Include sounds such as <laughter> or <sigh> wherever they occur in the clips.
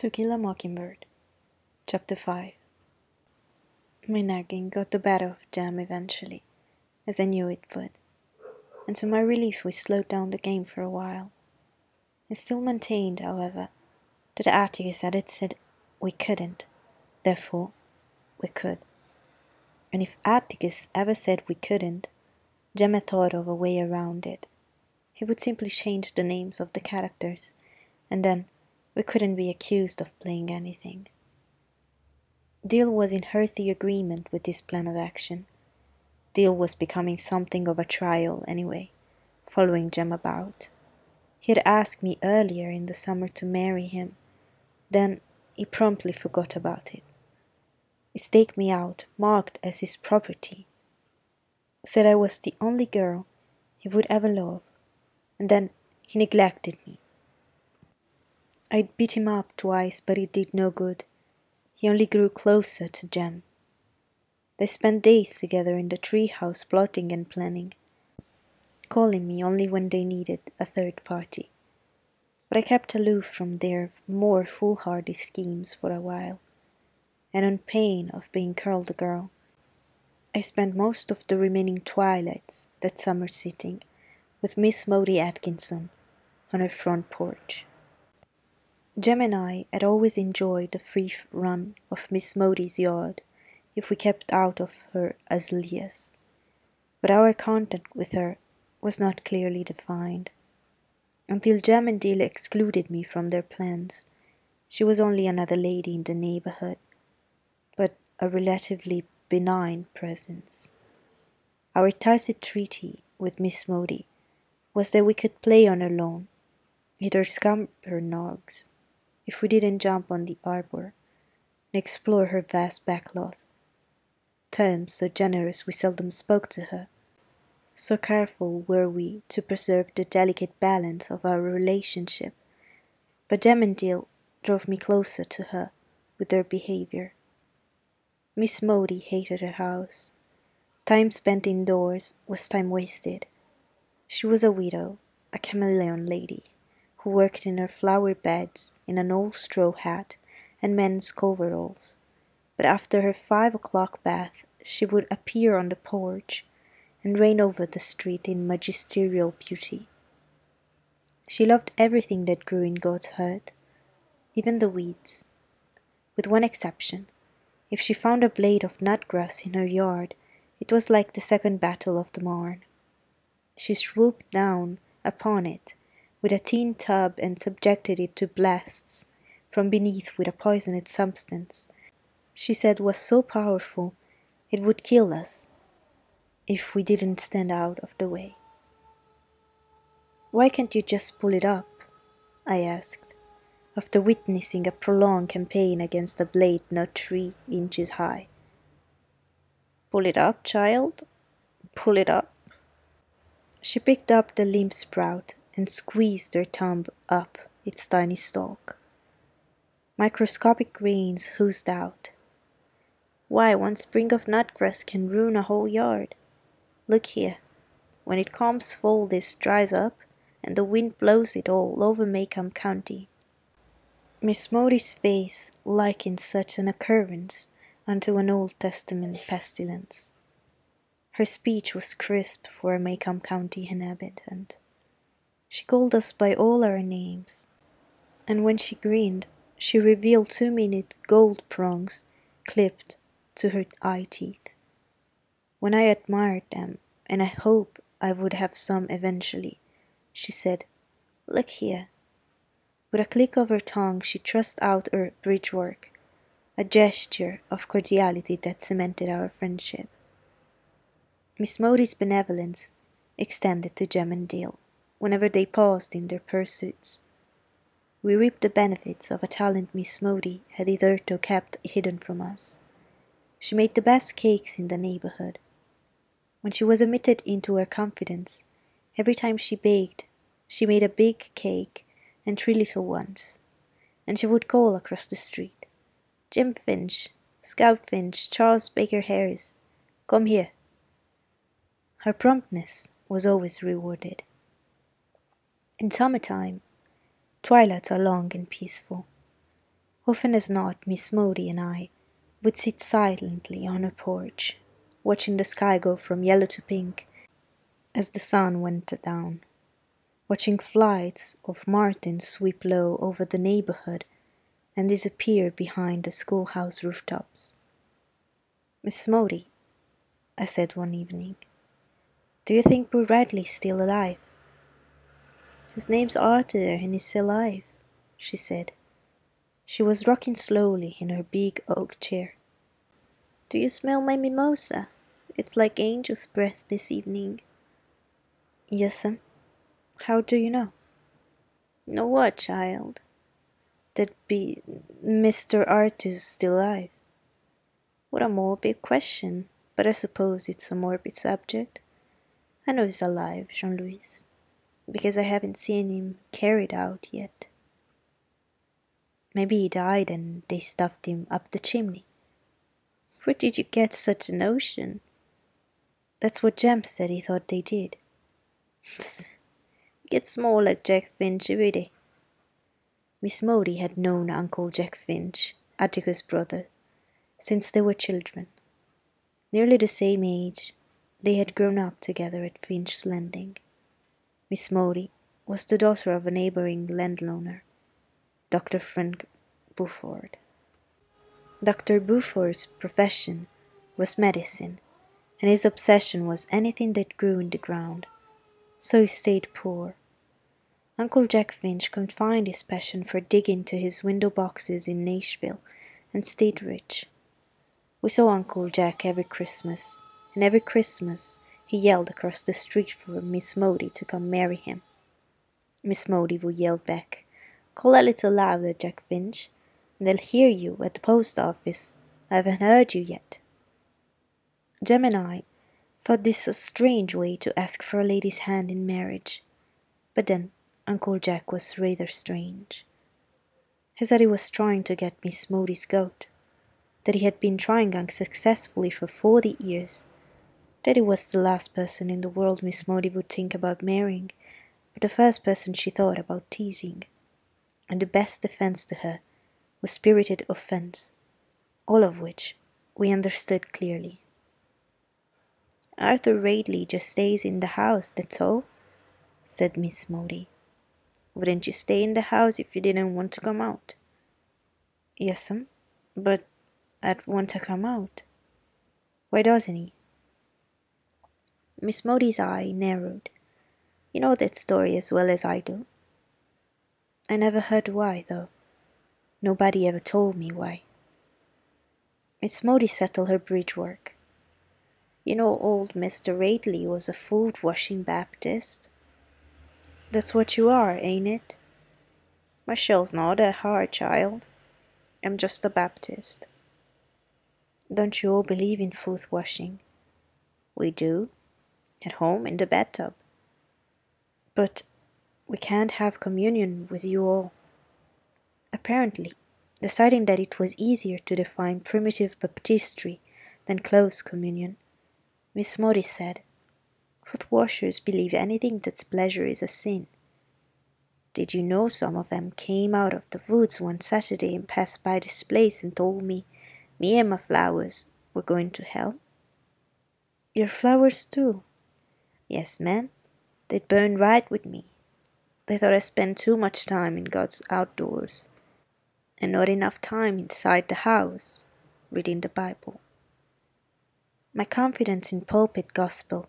To Kill a Mockingbird, Chapter 5 My nagging got the better of Jem eventually, as I knew it would, and to my relief we slowed down the game for a while. I still maintained, however, that Atticus had it said we couldn't, therefore we could. And if Atticus ever said we couldn't, Jem had thought of a way around it. He would simply change the names of the characters, and then we couldn't be accused of playing anything. Dill was in hearty agreement with this plan of action. Dill was becoming something of a trial, anyway, following Jem about. He had asked me earlier in the summer to marry him. Then he promptly forgot about it. He staked me out, marked as his property. Said I was the only girl he would ever love, and then he neglected me. I'd beat him up twice, but it did no good. He only grew closer to Jem. They spent days together in the tree house plotting and planning, calling me only when they needed a third party. But I kept aloof from their more foolhardy schemes for a while, and on pain of being curled a girl, I spent most of the remaining twilights that summer sitting with Miss Maudie Atkinson on her front porch. Jem and I had always enjoyed the free run of Miss Maudie's yard if we kept out of her azaleas, but our contact with her was not clearly defined. Until Jem and Dill excluded me from their plans, she was only another lady in the neighborhood, but a relatively benign presence. Our tacit treaty with Miss Maudie was that we could play on her lawn, hit her nogs if we didn't jump on the arbor and explore her vast backlot. Terms so generous we seldom spoke to her. So careful were we to preserve the delicate balance of our relationship. But Dill drove me closer to her with their behavior. Miss Maudie hated her house. Time spent indoors was time wasted. She was a widow, a chameleon lady who worked in her flower beds in an old straw hat and men's coveralls, but after her five o'clock bath she would appear on the porch and reign over the street in magisterial beauty. She loved everything that grew in God's hut, even the weeds. With one exception, if she found a blade of nutgrass in her yard, it was like the second battle of the Marne. She swooped down upon it with a tin tub and subjected it to blasts from beneath with a poisoned substance she said was so powerful it would kill us if we didn't stand out of the way. Why can't you just pull it up? I asked, after witnessing a prolonged campaign against a blade not three inches high. Pull it up, child? Pull it up? She picked up the limp sprout and squeezed their thumb up its tiny stalk. Microscopic grains oozed out. Why, one sprig of nutgrass can ruin a whole yard. Look here. When it comes fall, this dries up, and the wind blows it all over Maycomb County. Miss Maudie's face likened such an occurrence unto an Old Testament pestilence. Her speech was crisp for a Maycomb County inhabitant. She called us by all our names, and when she grinned, she revealed two minute gold prongs clipped to her eye teeth. When I admired them, and I hope I would have some eventually, she said, Look here. With a click of her tongue, she thrust out her bridge work, a gesture of cordiality that cemented our friendship. Miss Maudie's benevolence extended to Jem and Dill whenever they paused in their pursuits. We reaped the benefits of a talent Miss Maudie had hitherto kept hidden from us. She made the best cakes in the neighborhood. When she was admitted into her confidence, every time she baked, she made a big cake and three little ones, and she would call across the street, Jem Finch, Scout Finch, Charles Baker Harris, come here. Her promptness was always rewarded. In summertime, twilights are long and peaceful. Often as not, Miss Maudie and I would sit silently on her porch, watching the sky go from yellow to pink as the sun went down, watching flights of martins sweep low over the neighborhood and disappear behind the schoolhouse rooftops. Miss Maudie, I said one evening, do you think Boo Radley's still alive? His name's Arthur and he's alive, she said. She was rocking slowly in her big oak chair. Do you smell my mimosa? It's like angel's breath this evening. Yes'm. How do you know? Know what, child? That be Mr. Arthur's still alive. What a morbid question, but I suppose it's a morbid subject. I know he's alive, Jean Louise, because I haven't seen him carried out yet. Maybe he died and they stuffed him up the chimney. Where did you get such a notion? That's what Jem said he thought they did. <laughs> Gets more like Jack Finch every day. Miss Maudie had known Uncle Jack Finch, Atticus' brother, since they were children. Nearly the same age, they had grown up together at Finch's Landing. Miss Maudie was the daughter of a neighboring landowner, Dr. Frank Buford. Dr. Buford's profession was medicine, and his obsession was anything that grew in the ground, so he stayed poor. Uncle Jack Finch confined his passion for digging to his window boxes in Nashville and stayed rich. We saw Uncle Jack every Christmas, and every Christmas he yelled across the street for Miss Maudie to come marry him. Miss Maudie would yell back, Call a little louder, Jack Finch, and they'll hear you at the post office. I haven't heard you yet. Jem and I thought this a strange way to ask for a lady's hand in marriage, but then Uncle Jack was rather strange. He said he was trying to get Miss Maudie's goat, that he had been trying unsuccessfully for forty years, he was the last person in the world Miss Maudie would think about marrying, but the first person she thought about teasing, and the best defense to her was spirited offense, all of which we understood clearly. Arthur Radley just stays in the house, that's all, said Miss Maudie. Wouldn't you stay in the house if you didn't want to come out? Yes'm, but I'd want to come out. Why doesn't he? Miss Maudie's eye narrowed. You know that story as well as I do. I never heard why, though. Nobody ever told me why. Miss Maudie settled her bridge work. You know old Mr. Radley was a foot washing Baptist? That's what you are, ain't it? My shell's not that hard, child. I'm just a Baptist. Don't you all believe in foot washing? We do. At home in the bathtub. But we can't have communion with you all. Apparently, deciding that it was easier to define primitive baptistry than close communion, Miss Maudie said, Foot washers believe anything that's pleasure is a sin. Did you know some of them came out of the woods one Saturday and passed by this place and told me me and my flowers were going to hell? Your flowers too? Yes, ma'am. They'd burn right with me. They thought I spent too much time in God's outdoors and not enough time inside the house reading the Bible. My confidence in pulpit gospel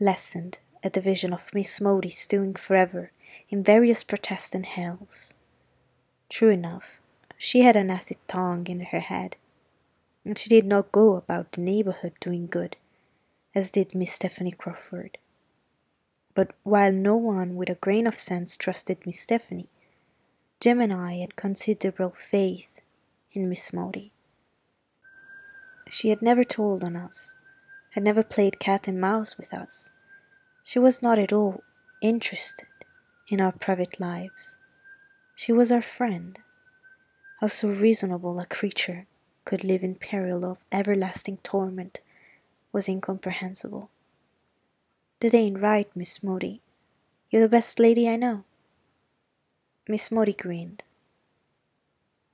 lessened at the vision of Miss Maudie stewing forever in various Protestant hells. True enough, she had an acid tongue in her head, and she did not go about the neighborhood doing good, as did Miss Stephanie Crawford. But while no one with a grain of sense trusted Miss Stephanie, Jem and I had considerable faith in Miss Maudie. She had never told on us, had never played cat and mouse with us. She was not at all interested in our private lives. She was our friend. How so reasonable a creature could live in peril of everlasting torment was incomprehensible. That ain't right, Miss Moody. You're the best lady I know. Miss Moody grinned.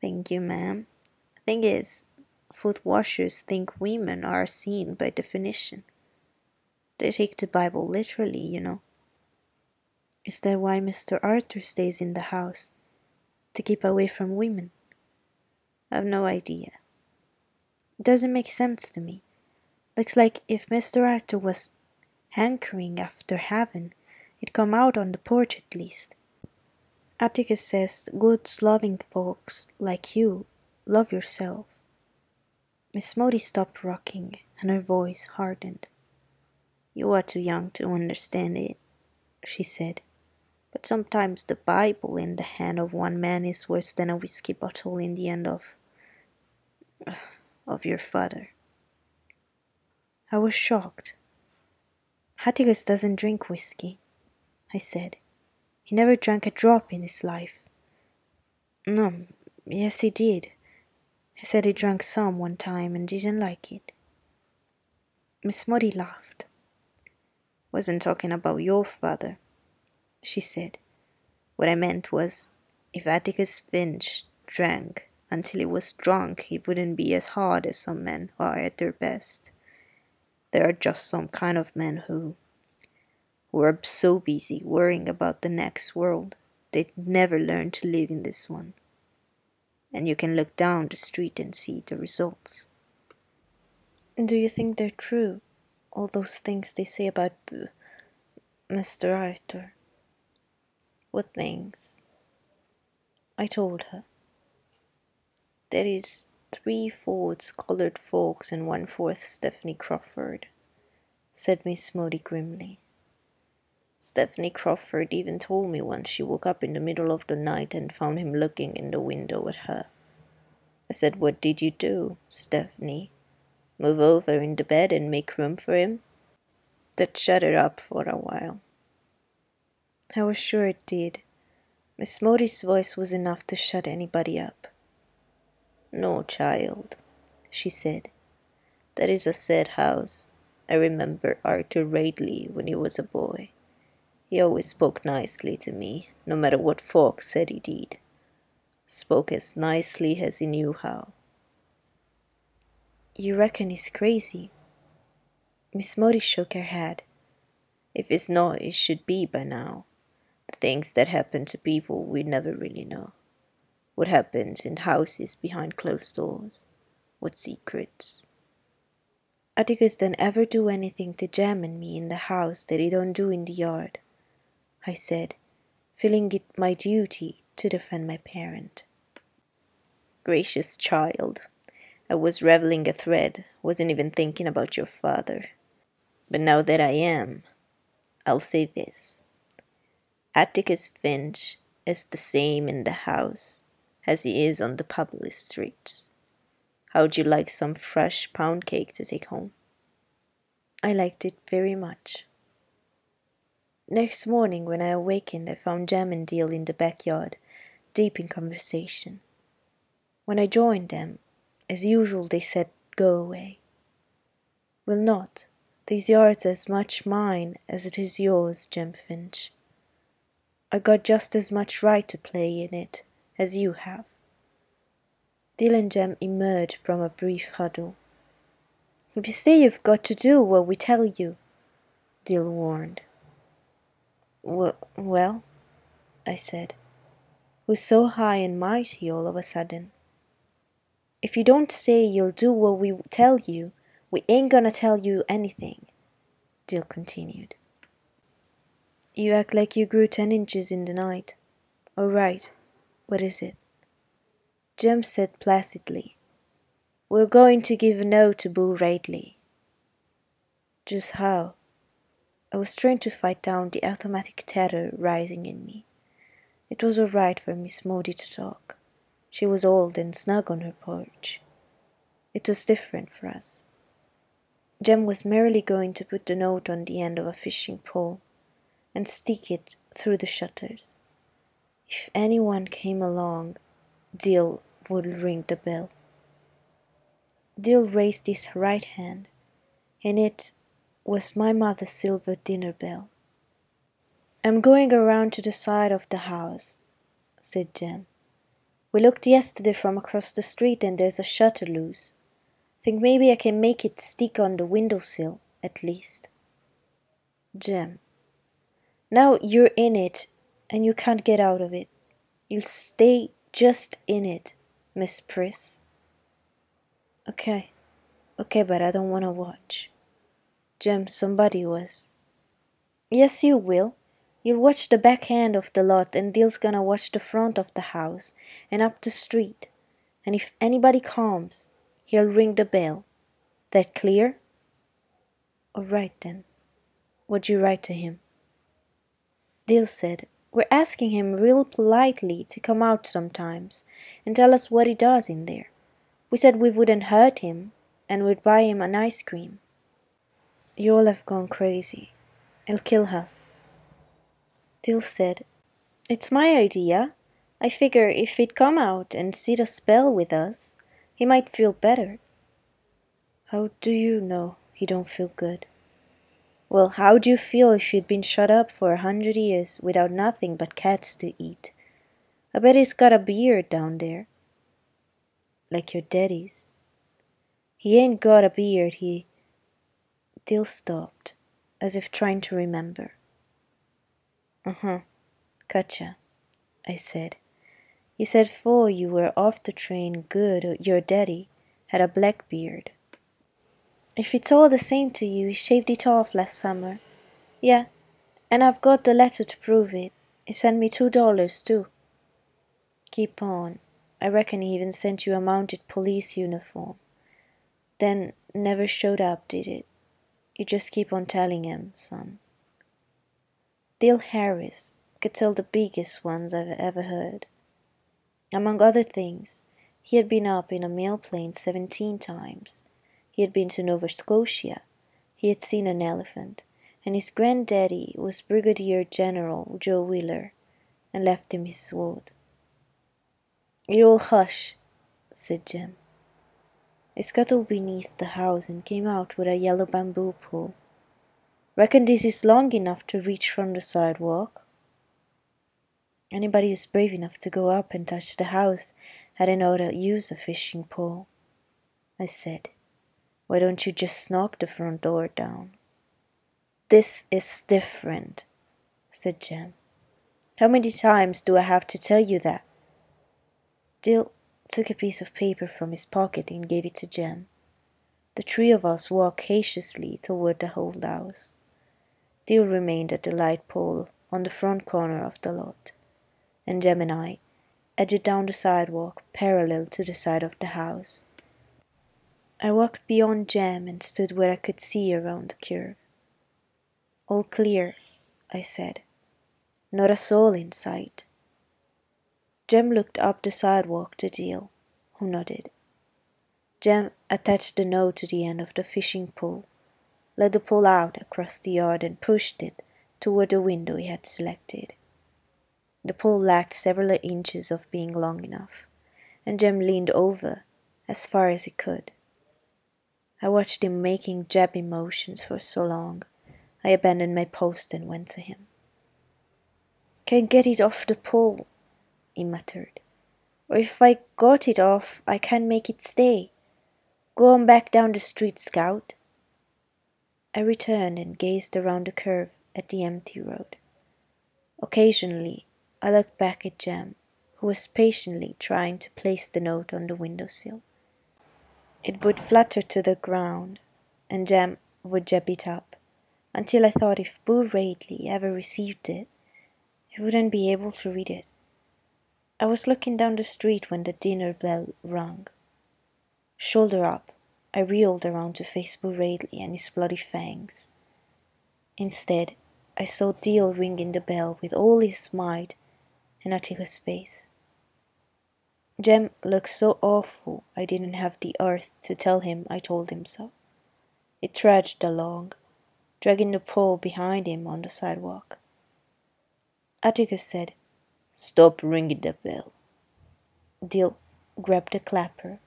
Thank you, ma'am. Thing is, foot washers think women are seen by definition. They take the Bible literally, you know. Is that why Mr. Arthur stays in the house? To keep away from women? I've no idea. It doesn't make sense to me. Looks like if Mr. Arthur was hankering after heaven, it'd come out on the porch at least. Atticus says good loving folks like you love yourself. Miss Maudie stopped rocking and her voice hardened. You are too young to understand it, she said. But sometimes the Bible in the hand of one man is worse than a whiskey bottle in the hand of. of your father. I was shocked. Atticus doesn't drink whiskey, I said. He never drank a drop in his life. No, yes, he did. He said he drank some one time and didn't like it. Miss Maudie laughed. Wasn't talking about your father, she said. What I meant was, if Atticus Finch drank until he was drunk, he wouldn't be as hard as some men who are at their best. There are just some kind of men who, who are so busy worrying about the next world, they'd never learn to live in this one. And you can look down the street and see the results. Do you think they're true? All those things they say about Mr. Arthur? What things? I told her. There is three fourths colored folks and one fourth Stephanie Crawford, said Miss Maudie grimly. Stephanie Crawford even told me once she woke up in the middle of the night and found him looking in the window at her. I said, What did you do, Stephanie? Move over in the bed and make room for him? That shut her up for a while. I was sure it did. Miss Maudie's voice was enough to shut anybody up. No, child, she said. That is a sad house. I remember Arthur Radley when he was a boy. He always spoke nicely to me, no matter what folks said he did. Spoke as nicely as he knew how. You reckon he's crazy? Miss Maudie shook her head. If it's not, it should be by now. The things that happen to people we never really know. What happens in houses behind closed doors. What secrets. Atticus don't ever do anything to Jem and me in the house that he don't do in the yard. I said, feeling it my duty to defend my parent. Gracious child, I was reveling a thread, wasn't even thinking about your father. But now that I am, I'll say this. Atticus Finch is the same in the house as he is on the public streets. How'd you like some fresh pound cake to take home? I liked it very much. Next morning, when I awakened, I found Jem and Dill in the backyard, deep in conversation. When I joined them, as usual, they said, Go away. Will not. This yard's as much mine as it is yours, Jem Finch. I got just as much right to play in it as you have. Jem emerged from a brief huddle. If you say you've got to do what we tell you, Dill warned. Well, I said, was so high and mighty all of a sudden. If you don't say you'll do what we tell you, we ain't gonna tell you anything, Dill continued. You act like you grew ten inches in the night. All right, what is it? Jem said placidly, We're going to give a note to Boo Radley. Just how? I was trying to fight down the automatic terror rising in me. It was all right for Miss Maudie to talk. She was old and snug on her porch. It was different for us. Jem was merely going to put the note on the end of a fishing pole and stick it through the shutters. If anyone came along, Dill would ring the bell. Dill raised his right hand, and it was my mother's silver dinner bell. I'm going around to the side of the house, said Jem. We looked yesterday from across the street and there's a shutter loose. Think maybe I can make it stick on the window sill, at least. Jem. Now you're in it and you can't get out of it. You'll stay just in it, Miss Priss. Okay. Okay, but I don't want to watch. Jem, somebody was. Yes, you will. You'll watch the back end of the lot, and Dill's gonna watch the front of the house and up the street. And if anybody comes, he'll ring the bell. That clear? All right then. What'd you write to him? Dill said, We're asking him real politely to come out sometimes and tell us what he does in there. We said we wouldn't hurt him and we'd buy him an ice cream. You all have gone crazy. He'll kill us. Dill said, It's my idea. I figure if he'd come out and sit a spell with us, he might feel better. How do you know he don't feel good? Well, how'd you feel if you'd been shut up for a hundred years without nothing but cats to eat? I bet he's got a beard down there. Like your daddy's. He ain't got a beard, he. Dill stopped, as if trying to remember. Uh huh. Gotcha, I said. You said before you were off the train good your daddy had a black beard. If it's all the same to you, he shaved it off last summer. Yeah, and I've got the letter to prove it. He sent me two dollars too. Keep on. I reckon he even sent you a mounted police uniform. Then never showed up, did it? You just keep on telling him, son. Dill Harris could tell the biggest ones I've ever heard. Among other things, he had been up in a mail plane seventeen times. He had been to Nova Scotia. He had seen an elephant, and his granddaddy was Brigadier General Joe Wheeler, and left him his sword. You'll hush, said Jem. I scuttled beneath the house and came out with a yellow bamboo pole. Reckon this is long enough to reach from the sidewalk? Anybody who's brave enough to go up and touch the house had to use a fishing pole. I said, Why don't you just knock the front door down? This is different, said Jem. How many times do I have to tell you that? Dill took a piece of paper from his pocket and gave it to Jem. The three of us walked cautiously toward the old house. Dill remained at the light pole on the front corner of the lot, and Jem and I edged down the sidewalk parallel to the side of the house. I walked beyond Jem and stood where I could see around the curve. All clear, I said. Not a soul in sight. Jem looked up the sidewalk to Dill, who nodded. Jem attached the note to the end of the fishing pole led the pole out across the yard and pushed it toward the window he had selected. The pole lacked several inches of being long enough, and Jem leaned over as far as he could. I watched him making jabby motions for so long, I abandoned my post and went to him. Can't get it off the pole, he muttered. Or if I got it off, I can't make it stay. Go on back down the street, Scout. I returned and gazed around the curve at the empty road. Occasionally, I looked back at Jem, who was patiently trying to place the note on the windowsill. It would flutter to the ground, and Jem would jab it up, until I thought if Boo Radley ever received it, he wouldn't be able to read it. I was looking down the street when the dinner bell rung. Shoulder up, I reeled around to face Boo Radley and his bloody fangs. Instead, I saw Dill ringing the bell with all his might and Atticus's face. Jem looked so awful I didn't have the earth to tell him I told him so. He trudged along, dragging the pole behind him on the sidewalk. Atticus said, Stop ringing the bell. Dill grabbed the clapper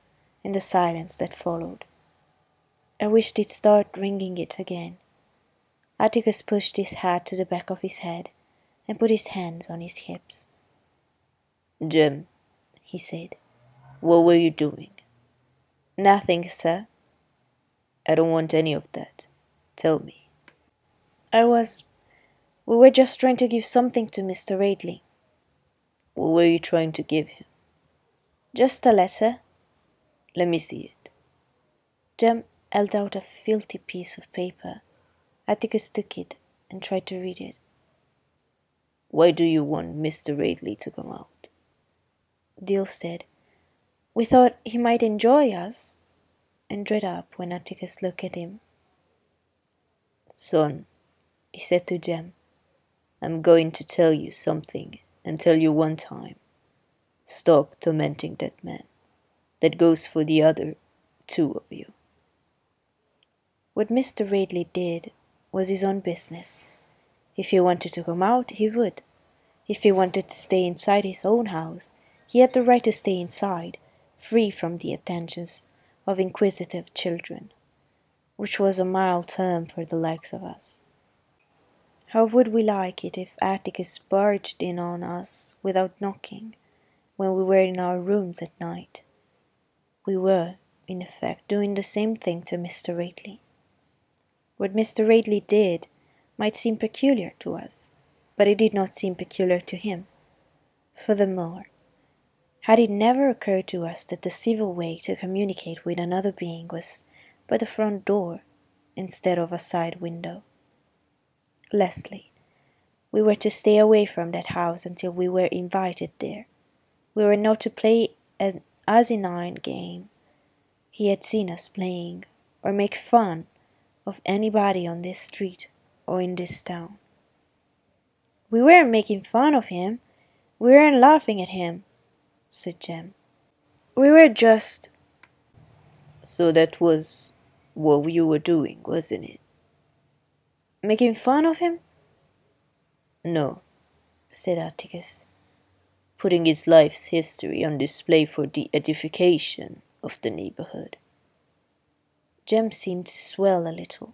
in the silence that followed. I wished he'd start ringing it again. Atticus pushed his hat to the back of his head and put his hands on his hips. Jem, he said. What were you doing? Nothing, sir. I don't want any of that. Tell me. I was. We were just trying to give something to Mr. Radley. What were you trying to give him? Just a letter. Let me see it. Jem held out a filthy piece of paper. Atticus took it and tried to read it. Why do you want Mr. Radley to come out? Dill said, We thought he might enjoy us, and drew up when Atticus looked at him. Son, he said to Jem, I'm going to tell you something and tell you one time. Stop tormenting that man. That goes for the other two of you. What Mr. Radley did was his own business. If he wanted to come out, he would. If he wanted to stay inside his own house, he had the right to stay inside, free from the attentions of inquisitive children, which was a mild term for the likes of us. How would we like it if Atticus barged in on us without knocking, when we were in our rooms at night? We were, in effect, doing the same thing to Mr. Radley. What Mr. Radley did might seem peculiar to us, but it did not seem peculiar to him. Furthermore, had it never occurred to us that the civil way to communicate with another being was by the front door instead of a side window? Leslie, we were to stay away from that house until we were invited there. We were not to play an asinine game he had seen us playing, or make fun of anybody on this street or in this town. We weren't making fun of him, we weren't laughing at him, said Jem. We were just. So that was what you were doing, wasn't it? Making fun of him? No, said Atticus, putting his life's history on display for the edification of the neighborhood. Jem seemed to swell a little.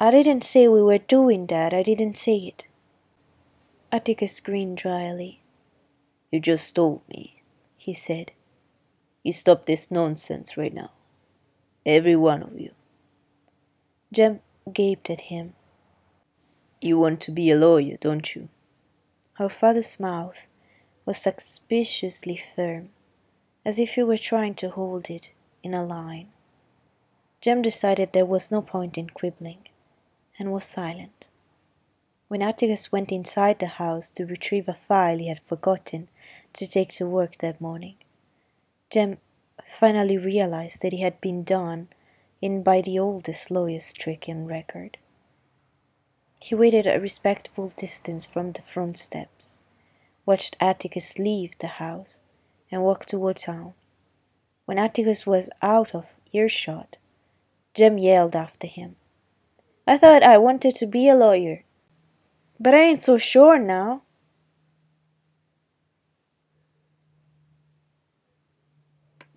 I didn't say we were doing that, I didn't say it. Atticus grinned dryly. You just told me, he said. You stop this nonsense right now. Every one of you. Jem gaped at him. You want to be a lawyer, don't you? Her father's mouth was suspiciously firm, as if he were trying to hold it in a line. Jem decided there was no point in quibbling, and was silent. When Atticus went inside the house to retrieve a file he had forgotten to take to work that morning, Jem finally realized that he had been done in by the oldest lawyer's trick in record. He waited a respectful distance from the front steps, watched Atticus leave the house, and walk toward town. When Atticus was out of earshot, Jem yelled after him. I thought I wanted to be a lawyer. But I ain't so sure now.